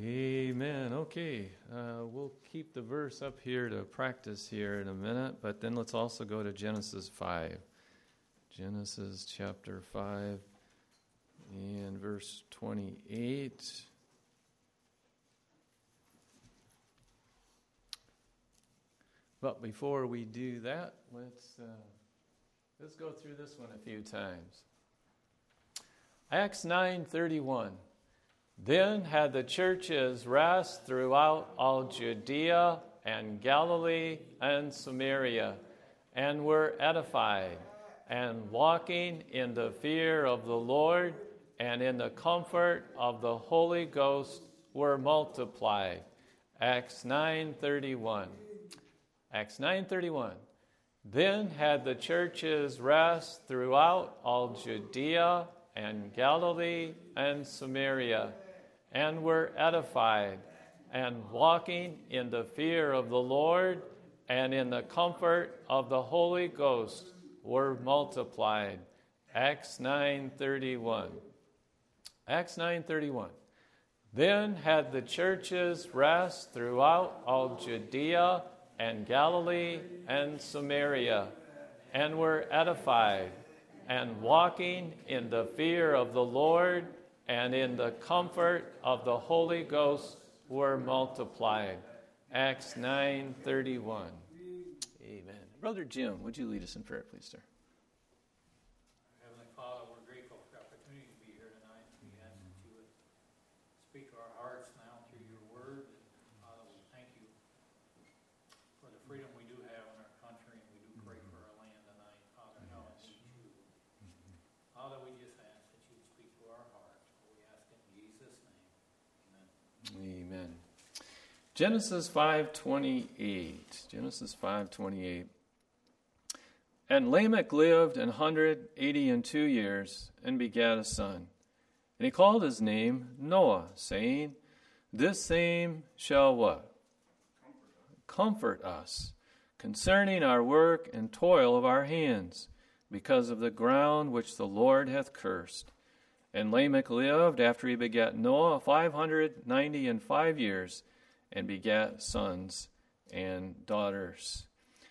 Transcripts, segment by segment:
Amen. Okay, uh, we'll keep the verse up here to practice here in a minute, but then let's also go to Genesis 5. Genesis chapter 5 and verse 28. But before we do that, let's, uh, let's go through this one a few times. Acts 9:31 then had the churches rest throughout all Judea and Galilee and Samaria, and were edified, and walking in the fear of the Lord and in the comfort of the Holy Ghost were multiplied. Acts 9:31. Acts 9:31. Then had the churches rest throughout all Judea and Galilee and Samaria and were edified, and walking in the fear of the Lord and in the comfort of the Holy Ghost were multiplied. Acts 9:31. Acts 9:31. Then had the churches rest throughout all Judea and Galilee and Samaria, and were edified, and walking in the fear of the Lord and in the comfort of the Holy Ghost were multiplied. Acts 9:31. Amen. Brother Jim, would you lead us in prayer, please, sir? Genesis 5:28. Genesis 5:28. And Lamech lived an hundred eighty and two years and begat a son. And he called his name Noah, saying, This same shall what? Comfort us concerning our work and toil of our hands, because of the ground which the Lord hath cursed. And Lamech lived after he begat Noah five hundred ninety and five years and begat sons and daughters.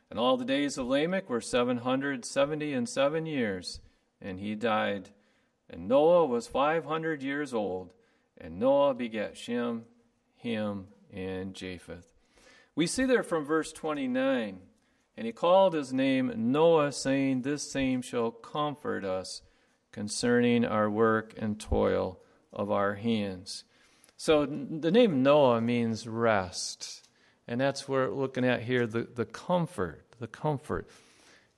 And all the days of Lamech were seven hundred seventy and seven years, and he died. And Noah was five hundred years old, and Noah begat Shem, Ham, and Japheth. We see there from verse 29, and he called his name Noah, saying, This same shall comfort us concerning our work and toil of our hands. So the name Noah means rest. And that's what we're looking at here the, the comfort, the comfort.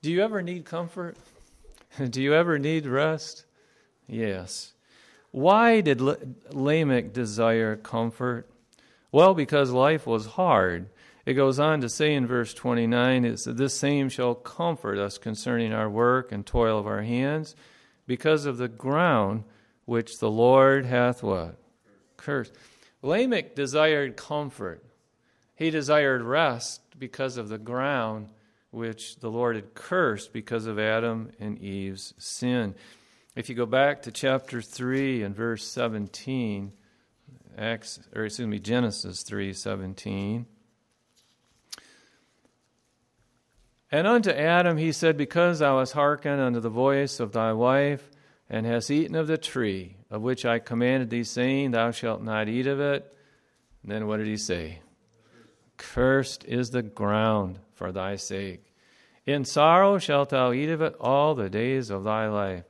Do you ever need comfort? Do you ever need rest? Yes. Why did Lamech desire comfort? Well, because life was hard. It goes on to say in verse 29 it says, This same shall comfort us concerning our work and toil of our hands, because of the ground which the Lord hath what? Curse. Lamech desired comfort. He desired rest because of the ground which the Lord had cursed because of Adam and Eve's sin. If you go back to chapter 3 and verse 17, Acts, or excuse me, Genesis 3 17. And unto Adam he said, Because thou hast hearkened unto the voice of thy wife, and hast eaten of the tree of which I commanded thee, saying, Thou shalt not eat of it. And then what did he say? Cursed is the ground for thy sake. In sorrow shalt thou eat of it all the days of thy life.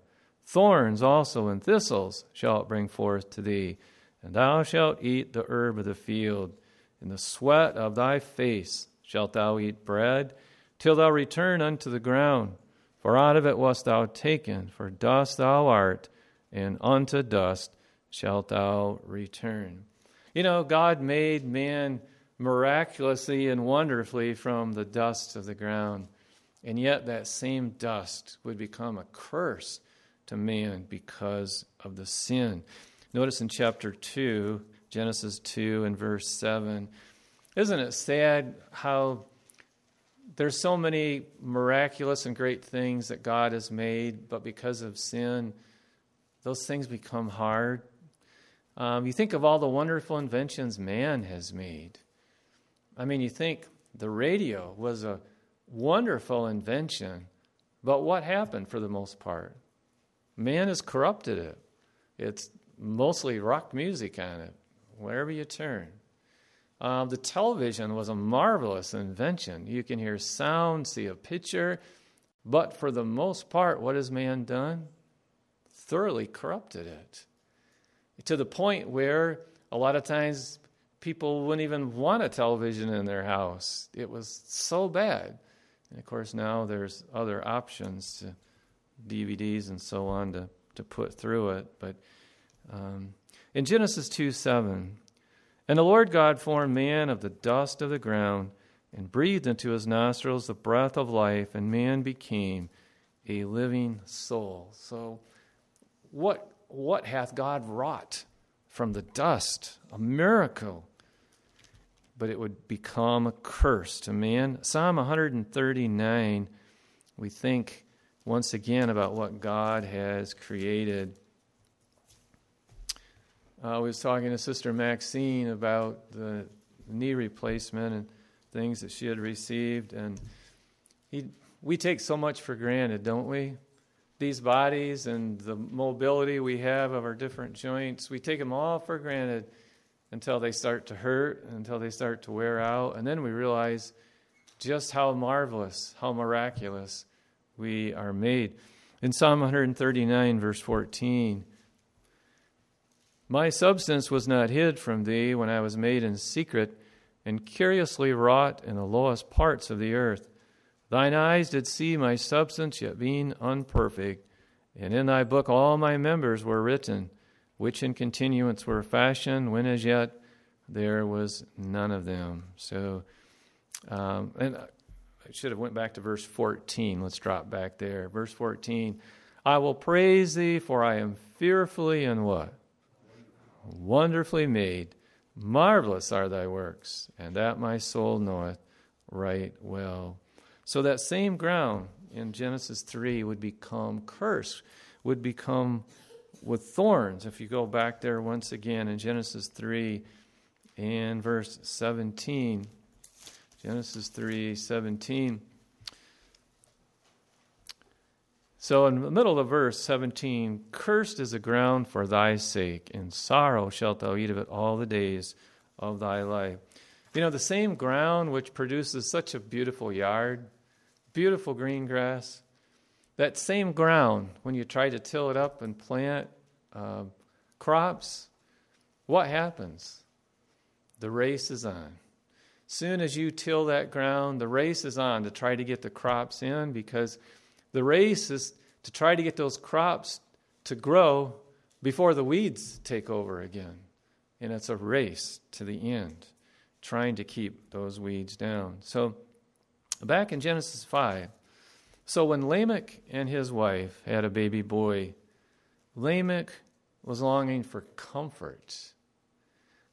Thorns also and thistles shall it bring forth to thee, and thou shalt eat the herb of the field. In the sweat of thy face shalt thou eat bread, till thou return unto the ground. For out of it wast thou taken, for dust thou art, and unto dust shalt thou return. You know, God made man miraculously and wonderfully from the dust of the ground, and yet that same dust would become a curse to man because of the sin. Notice in chapter 2, Genesis 2 and verse 7, isn't it sad how there's so many miraculous and great things that God has made, but because of sin, those things become hard. Um, you think of all the wonderful inventions man has made. I mean, you think the radio was a wonderful invention, but what happened for the most part? Man has corrupted it. It's mostly rock music on it, wherever you turn. Um, the television was a marvelous invention. You can hear sound, see a picture, but for the most part, what has man done? Thoroughly corrupted it. To the point where a lot of times people wouldn't even want a television in their house. It was so bad. And of course, now there's other options to DVDs and so on to, to put through it. But um, in Genesis 2 7, and the Lord God formed man of the dust of the ground and breathed into his nostrils the breath of life, and man became a living soul. So, what, what hath God wrought from the dust? A miracle. But it would become a curse to man. Psalm 139, we think once again about what God has created. Uh, I was talking to Sister Maxine about the knee replacement and things that she had received, and he, we take so much for granted, don't we? These bodies and the mobility we have of our different joints, we take them all for granted until they start to hurt, until they start to wear out, and then we realize just how marvelous, how miraculous we are made. In Psalm 139, verse 14, My substance was not hid from thee when I was made in secret and curiously wrought in the lowest parts of the earth. Thine eyes did see my substance, yet being unperfect. And in thy book all my members were written, which in continuance were fashioned, when as yet there was none of them. So, um, and I should have went back to verse 14. Let's drop back there. Verse 14. I will praise thee, for I am fearfully and what? Wonderfully made. Marvelous are thy works, and that my soul knoweth right well. So that same ground in Genesis 3 would become cursed, would become with thorns. If you go back there once again in Genesis 3 and verse 17. Genesis 3:17. So in the middle of verse 17, cursed is the ground for thy sake, and sorrow shalt thou eat of it all the days of thy life. You know, the same ground which produces such a beautiful yard, beautiful green grass, that same ground, when you try to till it up and plant uh, crops, what happens? The race is on soon as you till that ground, the race is on to try to get the crops in because the race is to try to get those crops to grow before the weeds take over again. And it's a race to the end, trying to keep those weeds down. So, back in Genesis 5, so when Lamech and his wife had a baby boy, Lamech was longing for comfort.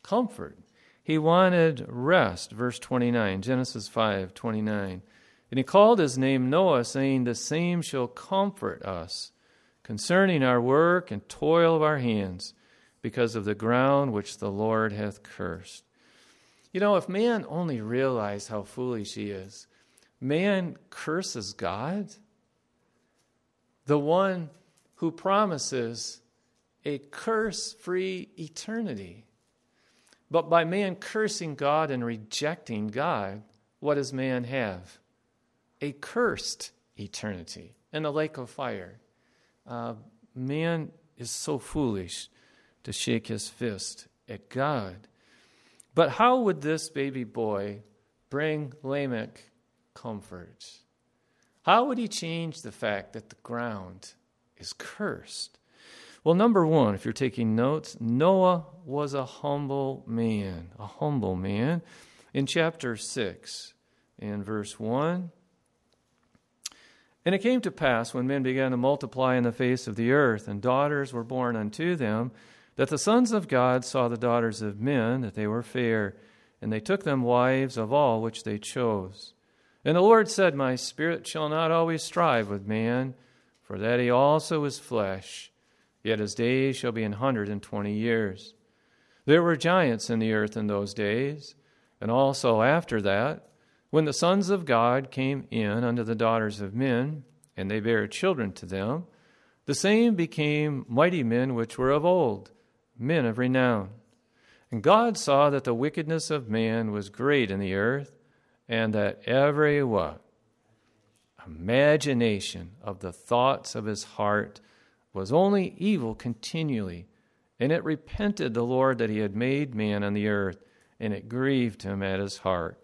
Comfort. He wanted rest, verse 29, Genesis 5 29. And he called his name Noah, saying, The same shall comfort us concerning our work and toil of our hands, because of the ground which the Lord hath cursed. You know, if man only realized how foolish he is, man curses God, the one who promises a curse free eternity. But by man cursing God and rejecting God, what does man have? A cursed eternity in the lake of fire. Uh, man is so foolish to shake his fist at God. But how would this baby boy bring Lamech comfort? How would he change the fact that the ground is cursed? Well, number one, if you're taking notes, Noah was a humble man, a humble man. In chapter 6, in verse 1, and it came to pass when men began to multiply in the face of the earth, and daughters were born unto them, that the sons of God saw the daughters of men, that they were fair, and they took them wives of all which they chose. And the Lord said, My spirit shall not always strive with man, for that he also is flesh Yet his days shall be an hundred and twenty years. There were giants in the earth in those days, and also after that, when the sons of God came in unto the daughters of men, and they bare children to them, the same became mighty men which were of old, men of renown. And God saw that the wickedness of man was great in the earth, and that every what? Imagination of the thoughts of his heart was only evil continually. And it repented the Lord that he had made man on the earth, and it grieved him at his heart.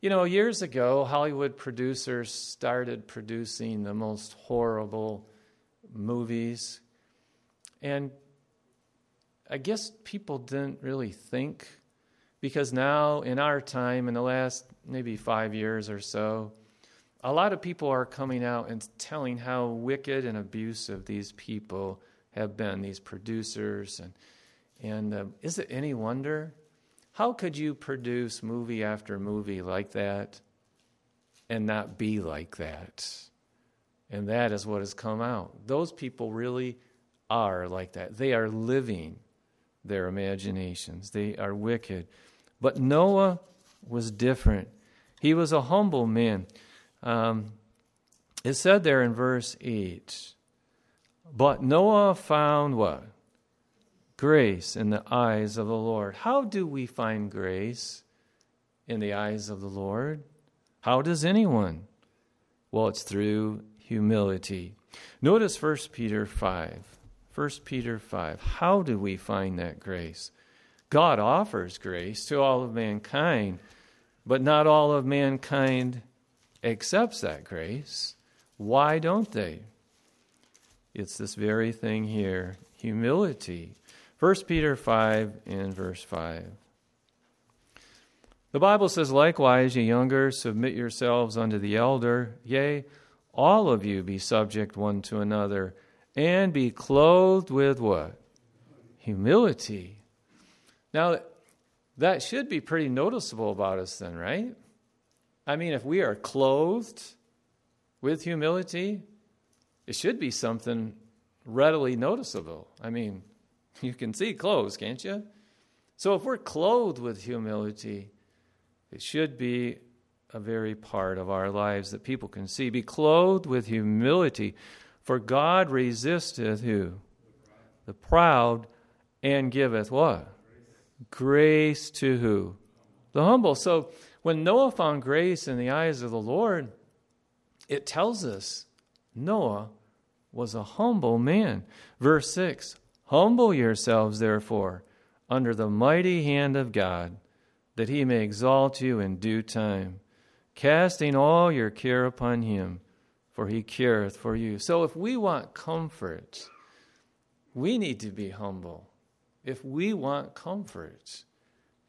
You know, years ago, Hollywood producers started producing the most horrible movies. And I guess people didn't really think because now in our time, in the last maybe five years or so, a lot of people are coming out and telling how wicked and abusive these people have been, these producers. And, and uh, is it any wonder? How could you produce movie after movie like that and not be like that? And that is what has come out. Those people really are like that. They are living their imaginations. They are wicked. But Noah was different. He was a humble man. Um, it said there in verse 8, but Noah found what? Grace in the eyes of the Lord. How do we find grace in the eyes of the Lord? How does anyone? Well, it's through humility. Notice 1 Peter 5. 1 Peter 5. How do we find that grace? God offers grace to all of mankind, but not all of mankind accepts that grace. Why don't they? It's this very thing here humility. 1 Peter 5 and verse 5. The Bible says, Likewise, ye younger, submit yourselves unto the elder. Yea, all of you be subject one to another and be clothed with what? Humility. Now, that should be pretty noticeable about us, then, right? I mean, if we are clothed with humility, it should be something readily noticeable. I mean, you can see clothes, can't you? So if we're clothed with humility, it should be a very part of our lives that people can see. Be clothed with humility. For God resisteth who? The proud and giveth what? Grace to who? The humble. So when Noah found grace in the eyes of the Lord, it tells us Noah was a humble man. Verse 6 Humble yourselves, therefore, under the mighty hand of God, that he may exalt you in due time, casting all your care upon him for he careth for you. So if we want comfort, we need to be humble. If we want comfort,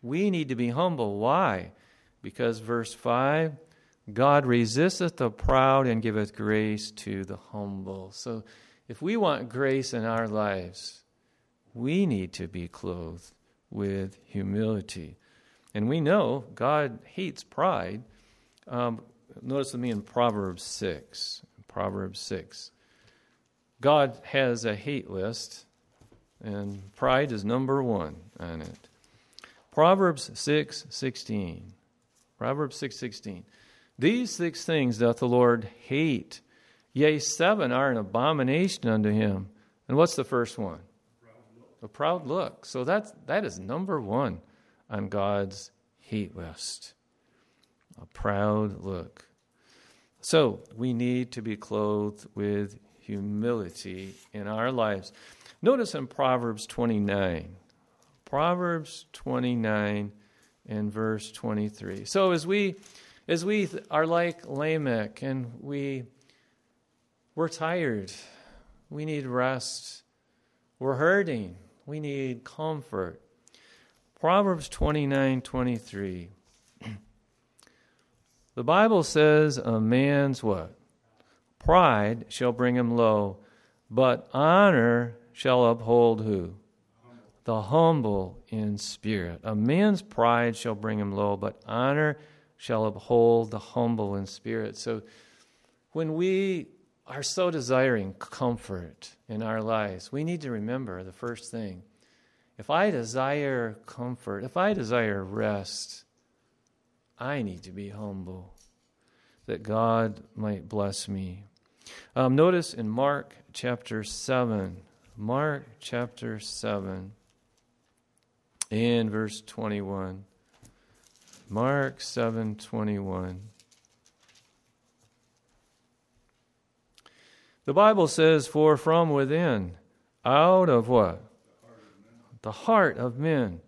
we need to be humble. Why? Because verse 5 God resisteth the proud and giveth grace to the humble. So if we want grace in our lives, we need to be clothed with humility. And we know God hates pride. Um, Notice with me in Proverbs 6. Proverbs 6. God has a hate list, and pride is number one on it. Proverbs 6 16. Proverbs 6 16. These six things doth the Lord hate, yea, seven are an abomination unto him. And what's the first one? A proud look. So that's, that is number one on God's hate list a proud look. So we need to be clothed with humility in our lives. Notice in Proverbs 29, Proverbs 29 and verse 23. So as we as we are like Lamech and we we're tired, we need rest, we're hurting, we need comfort. Proverbs 29 23. The Bible says a man's what? Pride shall bring him low, but honor shall uphold who? The humble in spirit. A man's pride shall bring him low, but honor shall uphold the humble in spirit. So when we are so desiring comfort in our lives, we need to remember the first thing if I desire comfort, if I desire rest, I need to be humble that God might bless me. Um, notice in Mark chapter 7, Mark chapter 7, in verse 21. Mark 7 21. The Bible says, For from within, out of what? The heart of men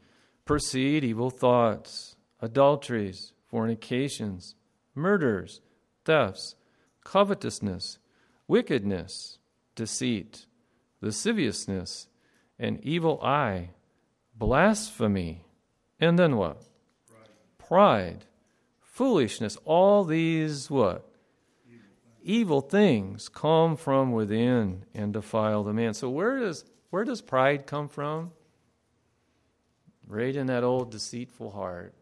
proceed evil thoughts, adulteries, fornications, murders, thefts, covetousness, wickedness, deceit, lasciviousness, an evil eye, blasphemy, and then what? Pride. Foolishness. All these what? Evil things come from within and defile the man. So where does where does pride come from? Right in that old deceitful heart.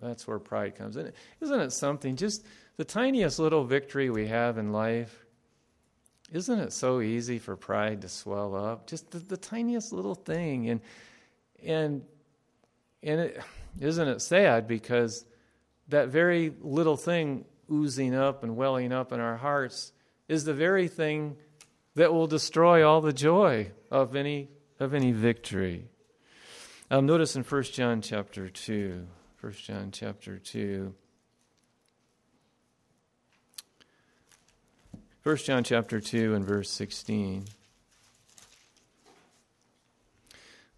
That's where pride comes in. Isn't it something? Just the tiniest little victory we have in life. Isn't it so easy for pride to swell up? Just the, the tiniest little thing. And and and it isn't it sad because that very little thing oozing up and welling up in our hearts is the very thing that will destroy all the joy of any of any victory. Um, notice in 1 John chapter 2, 1 John chapter 2. 1 John chapter 2 and verse 16.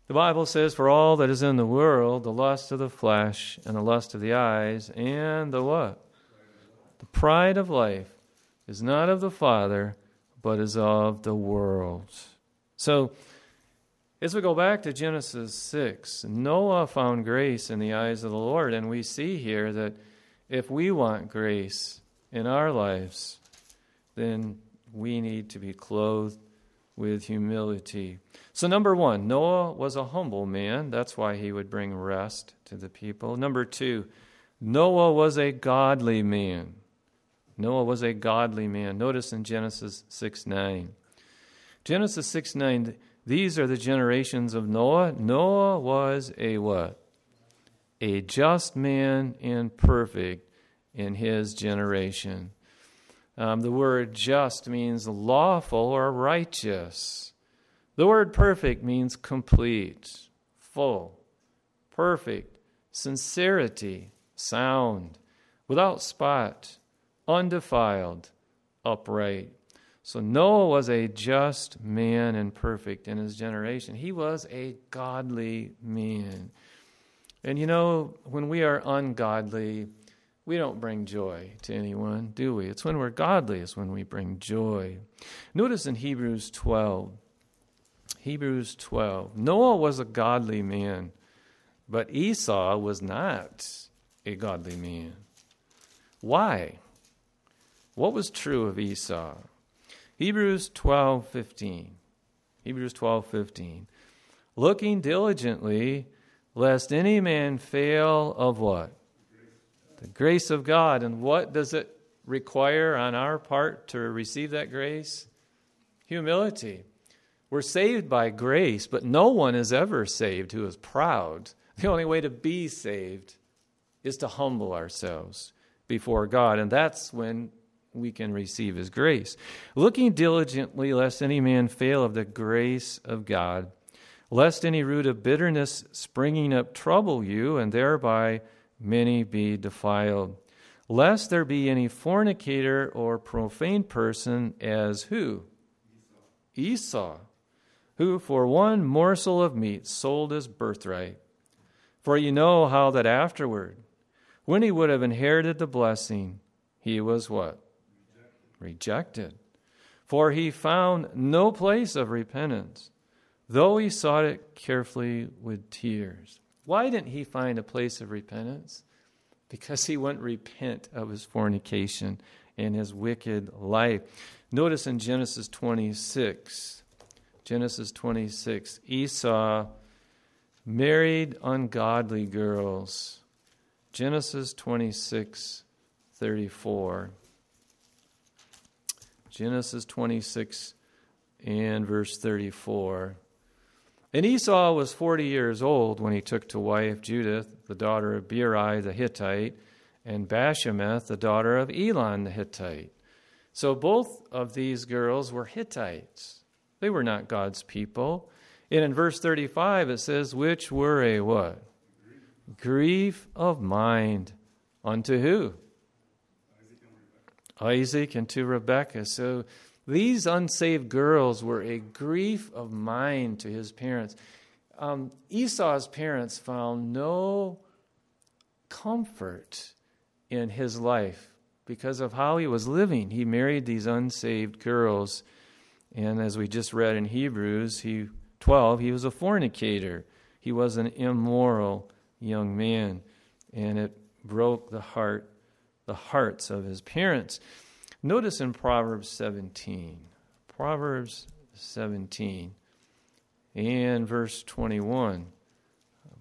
The Bible says, For all that is in the world, the lust of the flesh, and the lust of the eyes, and the what? The pride of life is not of the Father, but is of the world. So, as we go back to Genesis 6, Noah found grace in the eyes of the Lord, and we see here that if we want grace in our lives, then we need to be clothed with humility. So, number one, Noah was a humble man. That's why he would bring rest to the people. Number two, Noah was a godly man. Noah was a godly man. Notice in Genesis 6 9. Genesis 6 9, these are the generations of Noah. Noah was a what? A just man and perfect in his generation. Um, the word just means lawful or righteous. The word perfect means complete, full, perfect, sincerity, sound, without spot, undefiled, upright. So Noah was a just man and perfect in his generation. He was a godly man. And you know, when we are ungodly, we don't bring joy to anyone, do we? It's when we're godly, it's when we bring joy. Notice in Hebrews 12, Hebrews 12, Noah was a godly man, but Esau was not a godly man. Why? What was true of Esau? Hebrews 12:15. Hebrews 12:15. Looking diligently lest any man fail of what? The grace of God. And what does it require on our part to receive that grace? Humility. We're saved by grace, but no one is ever saved who is proud. The only way to be saved is to humble ourselves before God, and that's when we can receive His grace. Looking diligently, lest any man fail of the grace of God, lest any root of bitterness springing up trouble you, and thereby many be defiled. Lest there be any fornicator or profane person as who? Esau. Esau, who for one morsel of meat sold his birthright. For you know how that afterward, when he would have inherited the blessing, he was what? Rejected. For he found no place of repentance, though he sought it carefully with tears. Why didn't he find a place of repentance? Because he wouldn't repent of his fornication and his wicked life. Notice in Genesis 26, Genesis 26, Esau married ungodly girls. Genesis 26, 34. Genesis 26 and verse 34. And Esau was 40 years old when he took to wife Judith, the daughter of Beeri the Hittite, and Bashemath, the daughter of Elon the Hittite. So both of these girls were Hittites. They were not God's people. And in verse 35 it says, which were a what? Grief of mind. Unto who? Isaac and to Rebekah. So these unsaved girls were a grief of mind to his parents. Um, Esau's parents found no comfort in his life because of how he was living. He married these unsaved girls, and as we just read in Hebrews, he 12, he was a fornicator. He was an immoral young man, and it broke the heart, the hearts of his parents. Notice in Proverbs 17, Proverbs 17 and verse 21.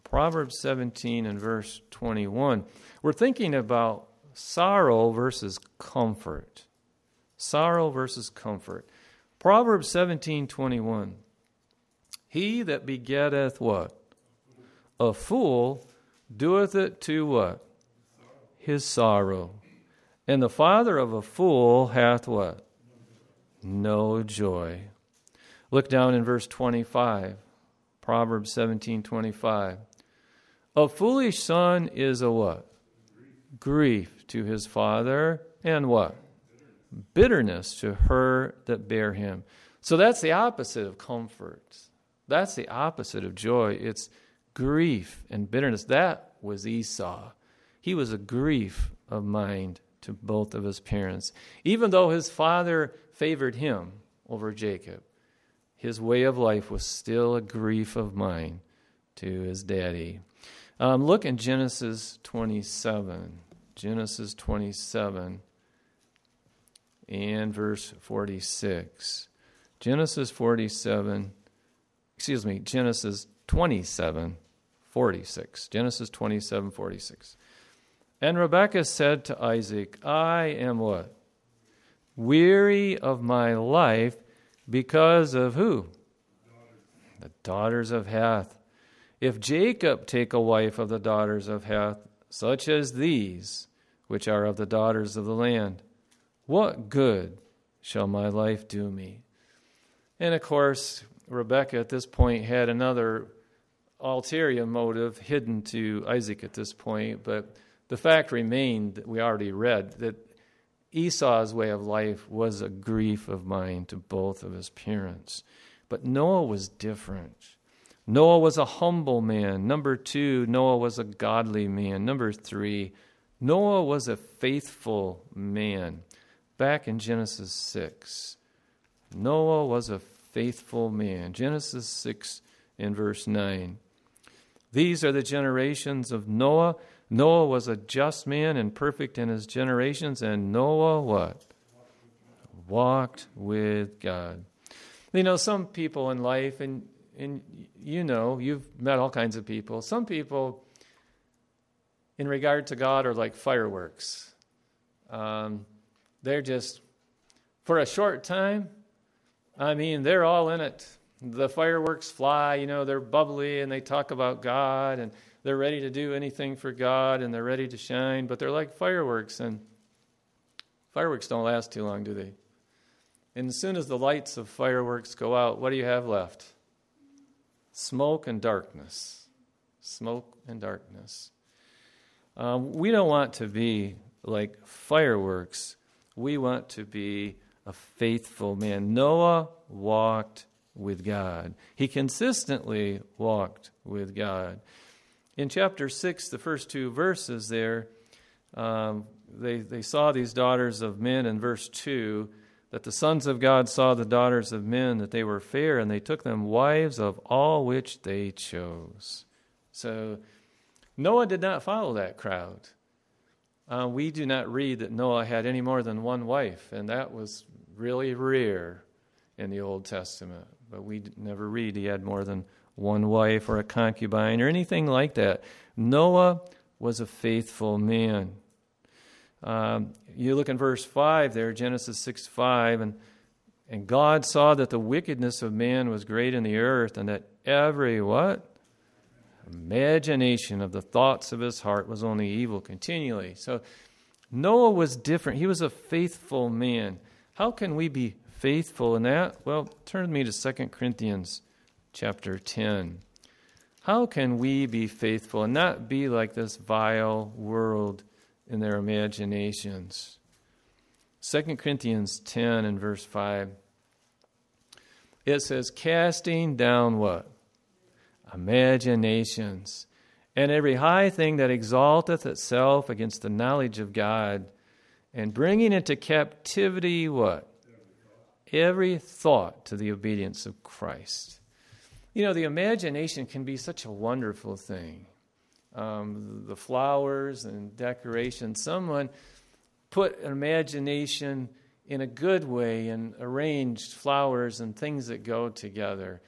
Proverbs 17 and verse 21. We're thinking about sorrow versus comfort. Sorrow versus comfort. Proverbs 17:21. He that begetteth what? A fool doeth it to what? His sorrow. And the father of a fool hath what? No joy. Look down in verse 25. Proverbs 17:25. A foolish son is a what? Grief to his father and what? Bitterness to her that bear him. So that's the opposite of comfort. That's the opposite of joy. It's grief and bitterness. That was Esau. He was a grief of mind to both of his parents. Even though his father favored him over Jacob, his way of life was still a grief of mind to his daddy. Um, look in Genesis 27. Genesis 27 and verse 46. Genesis 47, excuse me, Genesis 27, 46. Genesis 27, 46. And Rebekah said to Isaac, I am what? Weary of my life because of who? The daughters of Heth. If Jacob take a wife of the daughters of Heth, such as these, which are of the daughters of the land, what good shall my life do me? And of course, Rebekah at this point had another ulterior motive hidden to Isaac at this point, but the fact remained that we already read that Esau's way of life was a grief of mind to both of his parents. But Noah was different. Noah was a humble man. Number two, Noah was a godly man. Number three, Noah was a faithful man. Back in Genesis 6, Noah was a faithful man. Genesis 6 and verse 9. These are the generations of Noah. Noah was a just man and perfect in his generations, and Noah what? Walked with God. You know, some people in life, and, and you know, you've met all kinds of people. Some people, in regard to God, are like fireworks. Um, they're just, for a short time, I mean, they're all in it. The fireworks fly, you know, they're bubbly and they talk about God and they're ready to do anything for God and they're ready to shine, but they're like fireworks, and fireworks don't last too long, do they? And as soon as the lights of fireworks go out, what do you have left? Smoke and darkness. Smoke and darkness. Um, we don't want to be like fireworks. We want to be a faithful man. Noah walked with God, he consistently walked with God. In chapter 6, the first two verses there, um, they, they saw these daughters of men in verse 2 that the sons of God saw the daughters of men, that they were fair, and they took them wives of all which they chose. So Noah did not follow that crowd. Uh, we do not read that Noah had any more than one wife, and that was really rare in the Old Testament. But we never read he had more than one wife or a concubine or anything like that. Noah was a faithful man. Um, you look in verse 5 there, Genesis 6 5, and, and God saw that the wickedness of man was great in the earth, and that every what? Imagination of the thoughts of his heart was only evil continually. So Noah was different. He was a faithful man. How can we be faithful in that? Well, turn me to 2 Corinthians chapter 10. How can we be faithful and not be like this vile world in their imaginations? 2 Corinthians 10 and verse 5. It says, casting down what? Imaginations. And every high thing that exalteth itself against the knowledge of God, and bringing into captivity what? Every thought to the obedience of Christ. You know, the imagination can be such a wonderful thing. Um, the flowers and decorations. Someone put imagination in a good way and arranged flowers and things that go together.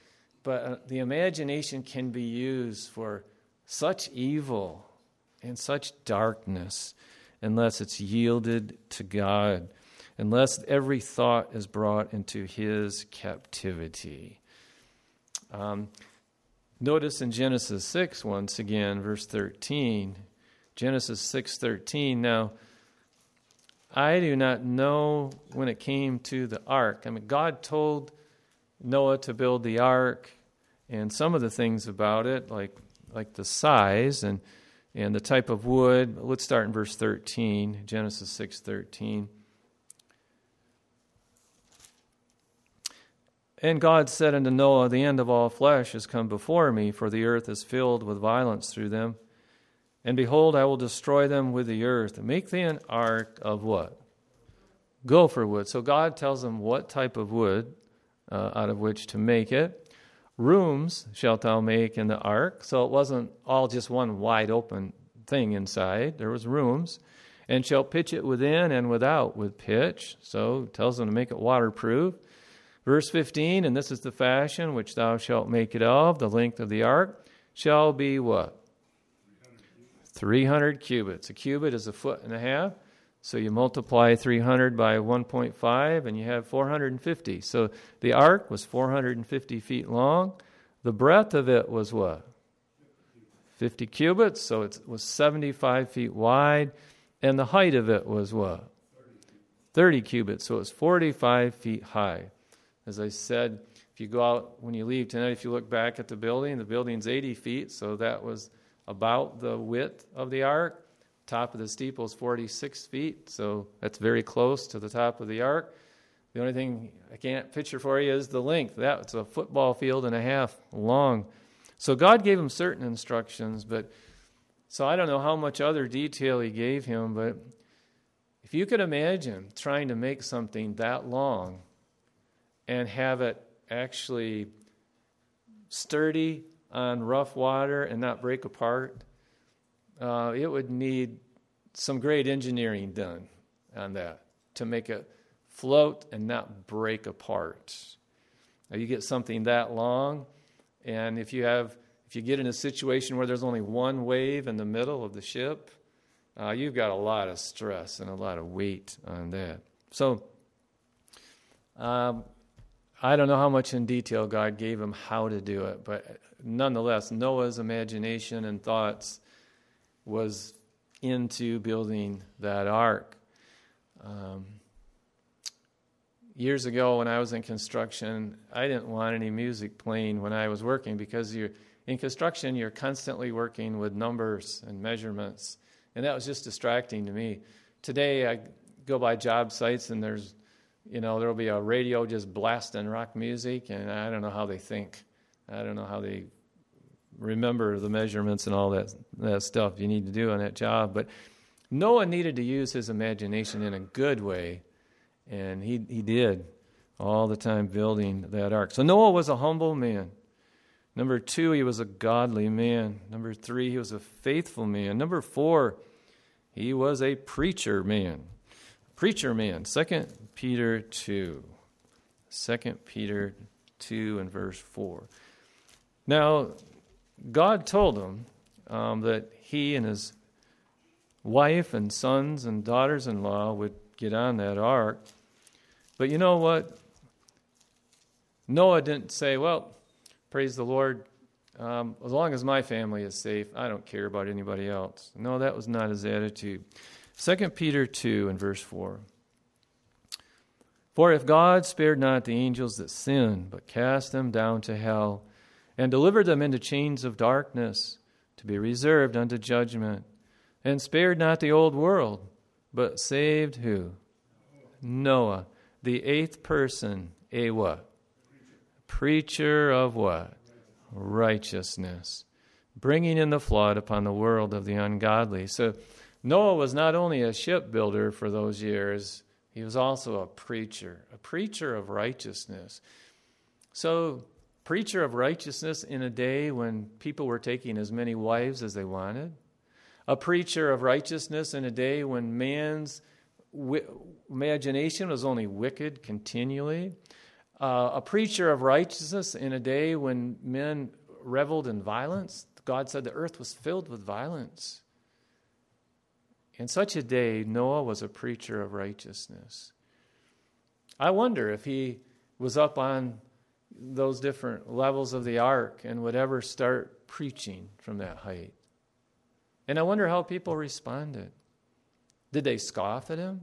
But uh, the imagination can be used for such evil and such darkness unless it's yielded to God, unless every thought is brought into His captivity. Um, notice in Genesis 6, once again, verse 13. Genesis 6:13. Now, I do not know when it came to the ark. I mean, God told Noah to build the ark, and some of the things about it, like like the size and and the type of wood. Let's start in verse 13, Genesis 6:13. And God said unto Noah, The end of all flesh is come before me, for the earth is filled with violence through them. And behold, I will destroy them with the earth. Make thee an ark of what? Gopher wood. So God tells them what type of wood uh, out of which to make it. Rooms shalt thou make in the ark. So it wasn't all just one wide open thing inside. There was rooms. And shalt pitch it within and without with pitch. So tells them to make it waterproof. Verse 15, and this is the fashion which thou shalt make it of, the length of the ark shall be what? 300 cubits. A cubit is a foot and a half. So you multiply 300 by 1.5 and you have 450. So the ark was 450 feet long. The breadth of it was what? 50 cubits. So it was 75 feet wide. And the height of it was what? 30 cubits. So it was 45 feet high. As I said, if you go out when you leave tonight, if you look back at the building, the building's 80 feet, so that was about the width of the ark. Top of the steeple is 46 feet, so that's very close to the top of the ark. The only thing I can't picture for you is the length. That's a football field and a half long. So God gave him certain instructions, but so I don't know how much other detail he gave him, but if you could imagine trying to make something that long and have it actually sturdy on rough water and not break apart, uh, it would need some great engineering done on that to make it float and not break apart. Now you get something that long, and if you have if you get in a situation where there's only one wave in the middle of the ship, uh, you've got a lot of stress and a lot of weight on that. So, um, I don't know how much in detail God gave him how to do it, but nonetheless, Noah's imagination and thoughts was into building that ark. Um, years ago, when I was in construction, I didn't want any music playing when I was working because you're in construction. You're constantly working with numbers and measurements, and that was just distracting to me. Today, I go by job sites and there's you know, there'll be a radio just blasting rock music, and I don't know how they think. I don't know how they remember the measurements and all that that stuff you need to do on that job. But Noah needed to use his imagination in a good way, and he he did all the time building that ark. So Noah was a humble man. Number two, he was a godly man. Number three, he was a faithful man. Number four, he was a preacher man. Preacher man. Second Peter 2. 2 Peter 2 and verse 4. Now, God told him um, that he and his wife and sons and daughters in law would get on that ark. But you know what? Noah didn't say, Well, praise the Lord, Um, as long as my family is safe, I don't care about anybody else. No, that was not his attitude. 2 Peter 2 and verse 4. For if God spared not the angels that sinned, but cast them down to hell, and delivered them into chains of darkness, to be reserved unto judgment, and spared not the old world, but saved who? Noah, the eighth person, a what? Preacher of what? Righteousness, bringing in the flood upon the world of the ungodly. So Noah was not only a shipbuilder for those years, he was also a preacher, a preacher of righteousness. So, preacher of righteousness in a day when people were taking as many wives as they wanted, a preacher of righteousness in a day when man's wi- imagination was only wicked continually, uh, a preacher of righteousness in a day when men reveled in violence. God said the earth was filled with violence. In such a day, Noah was a preacher of righteousness. I wonder if he was up on those different levels of the ark and would ever start preaching from that height. And I wonder how people responded. Did they scoff at him?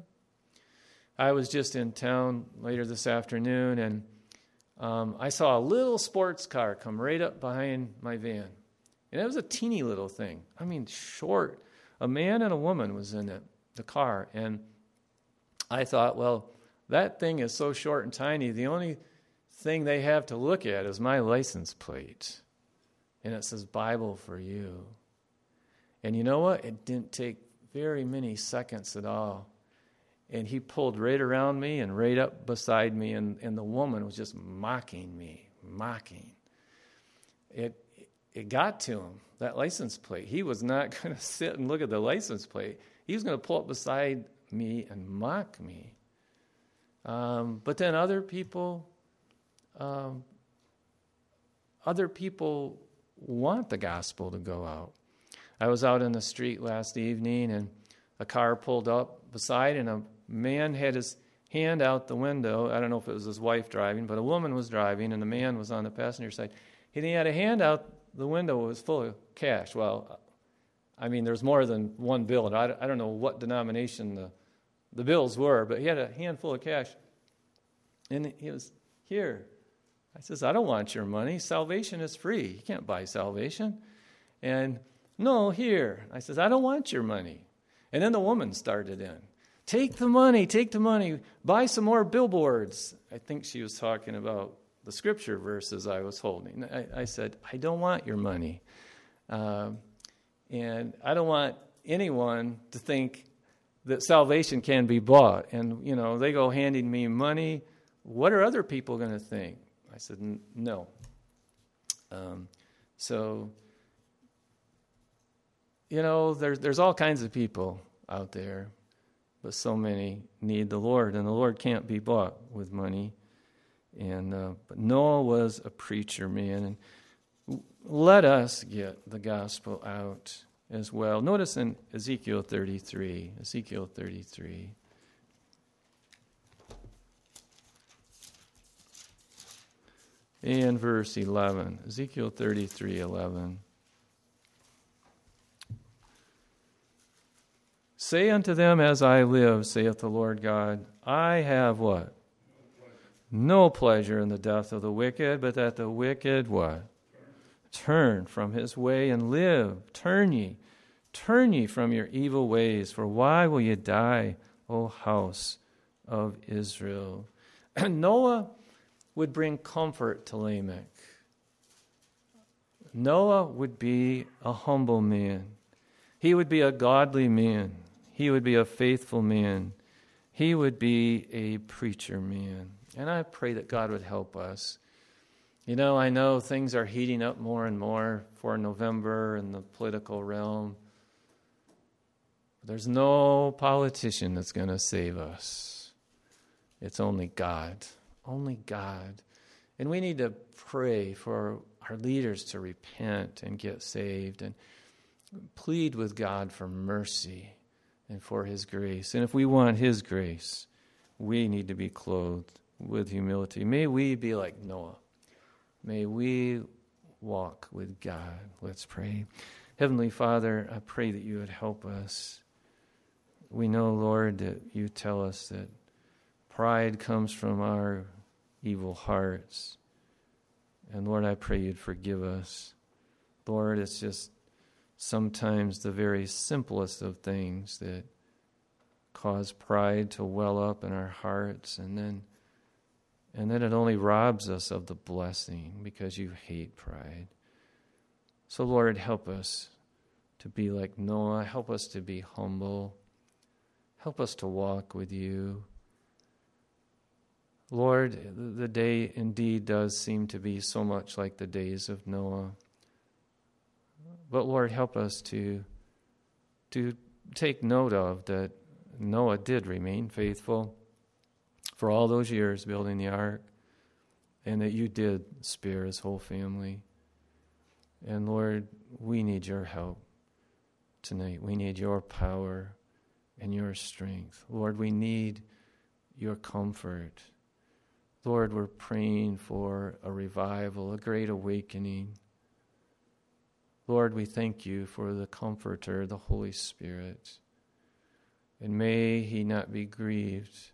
I was just in town later this afternoon and um, I saw a little sports car come right up behind my van. And it was a teeny little thing. I mean, short a man and a woman was in it, the car. And I thought, well, that thing is so short and tiny, the only thing they have to look at is my license plate. And it says Bible for you. And you know what? It didn't take very many seconds at all. And he pulled right around me and right up beside me, and, and the woman was just mocking me, mocking. It, it got to him, that license plate. He was not going to sit and look at the license plate. He was going to pull up beside me and mock me. Um, but then other people, um, other people want the gospel to go out. I was out in the street last evening and a car pulled up beside and a man had his hand out the window. I don't know if it was his wife driving, but a woman was driving and the man was on the passenger side. And he had a hand out the window was full of cash. Well, I mean, there's more than one bill, and I, I don't know what denomination the, the bills were, but he had a handful of cash. And he was, Here. I says, I don't want your money. Salvation is free. You can't buy salvation. And no, here. I says, I don't want your money. And then the woman started in. Take the money, take the money, buy some more billboards. I think she was talking about the scripture verses I was holding. I, I said, I don't want your money. Um, and I don't want anyone to think that salvation can be bought. And, you know, they go handing me money. What are other people going to think? I said, no. Um, so, you know, there's, there's all kinds of people out there, but so many need the Lord, and the Lord can't be bought with money. And uh, but Noah was a preacher, man. And let us get the gospel out as well. Notice in Ezekiel 33, Ezekiel 33. And verse 11, Ezekiel 33 11. Say unto them, As I live, saith the Lord God, I have what? No pleasure in the death of the wicked, but that the wicked what? Turn from his way and live. Turn ye, turn ye from your evil ways, for why will ye die, O house of Israel? And Noah would bring comfort to Lamech. Noah would be a humble man. He would be a godly man. He would be a faithful man. He would be a preacher man. And I pray that God would help us. You know, I know things are heating up more and more for November in the political realm. There's no politician that's going to save us. It's only God. Only God. And we need to pray for our leaders to repent and get saved and plead with God for mercy and for His grace. And if we want His grace, we need to be clothed with humility. May we be like Noah. May we walk with God. Let's pray. Heavenly Father, I pray that you would help us. We know, Lord, that you tell us that pride comes from our evil hearts. And Lord, I pray you'd forgive us. Lord, it's just sometimes the very simplest of things that cause pride to well up in our hearts and then and then it only robs us of the blessing because you hate pride. So Lord, help us to be like Noah, help us to be humble. Help us to walk with you. Lord, the day indeed does seem to be so much like the days of Noah. But Lord, help us to, to take note of that Noah did remain faithful for all those years building the ark, and that you did spare his whole family. And Lord, we need your help tonight. We need your power and your strength. Lord, we need your comfort. Lord, we're praying for a revival, a great awakening. Lord, we thank you for the Comforter, the Holy Spirit. And may he not be grieved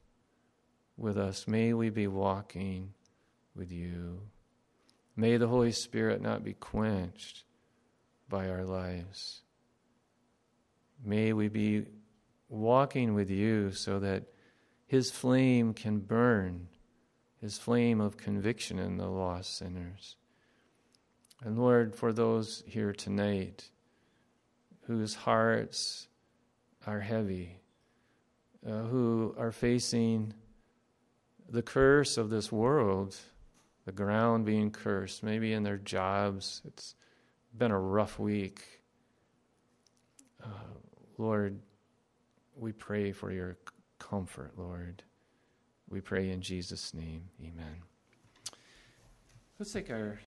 with us. May we be walking with you. May the Holy Spirit not be quenched by our lives. May we be walking with you so that his flame can burn, his flame of conviction in the lost sinners. And Lord, for those here tonight whose hearts are heavy, uh, who are facing the curse of this world, the ground being cursed, maybe in their jobs, it's been a rough week. Uh, Lord, we pray for your comfort, Lord. We pray in Jesus' name. Amen. Let's take our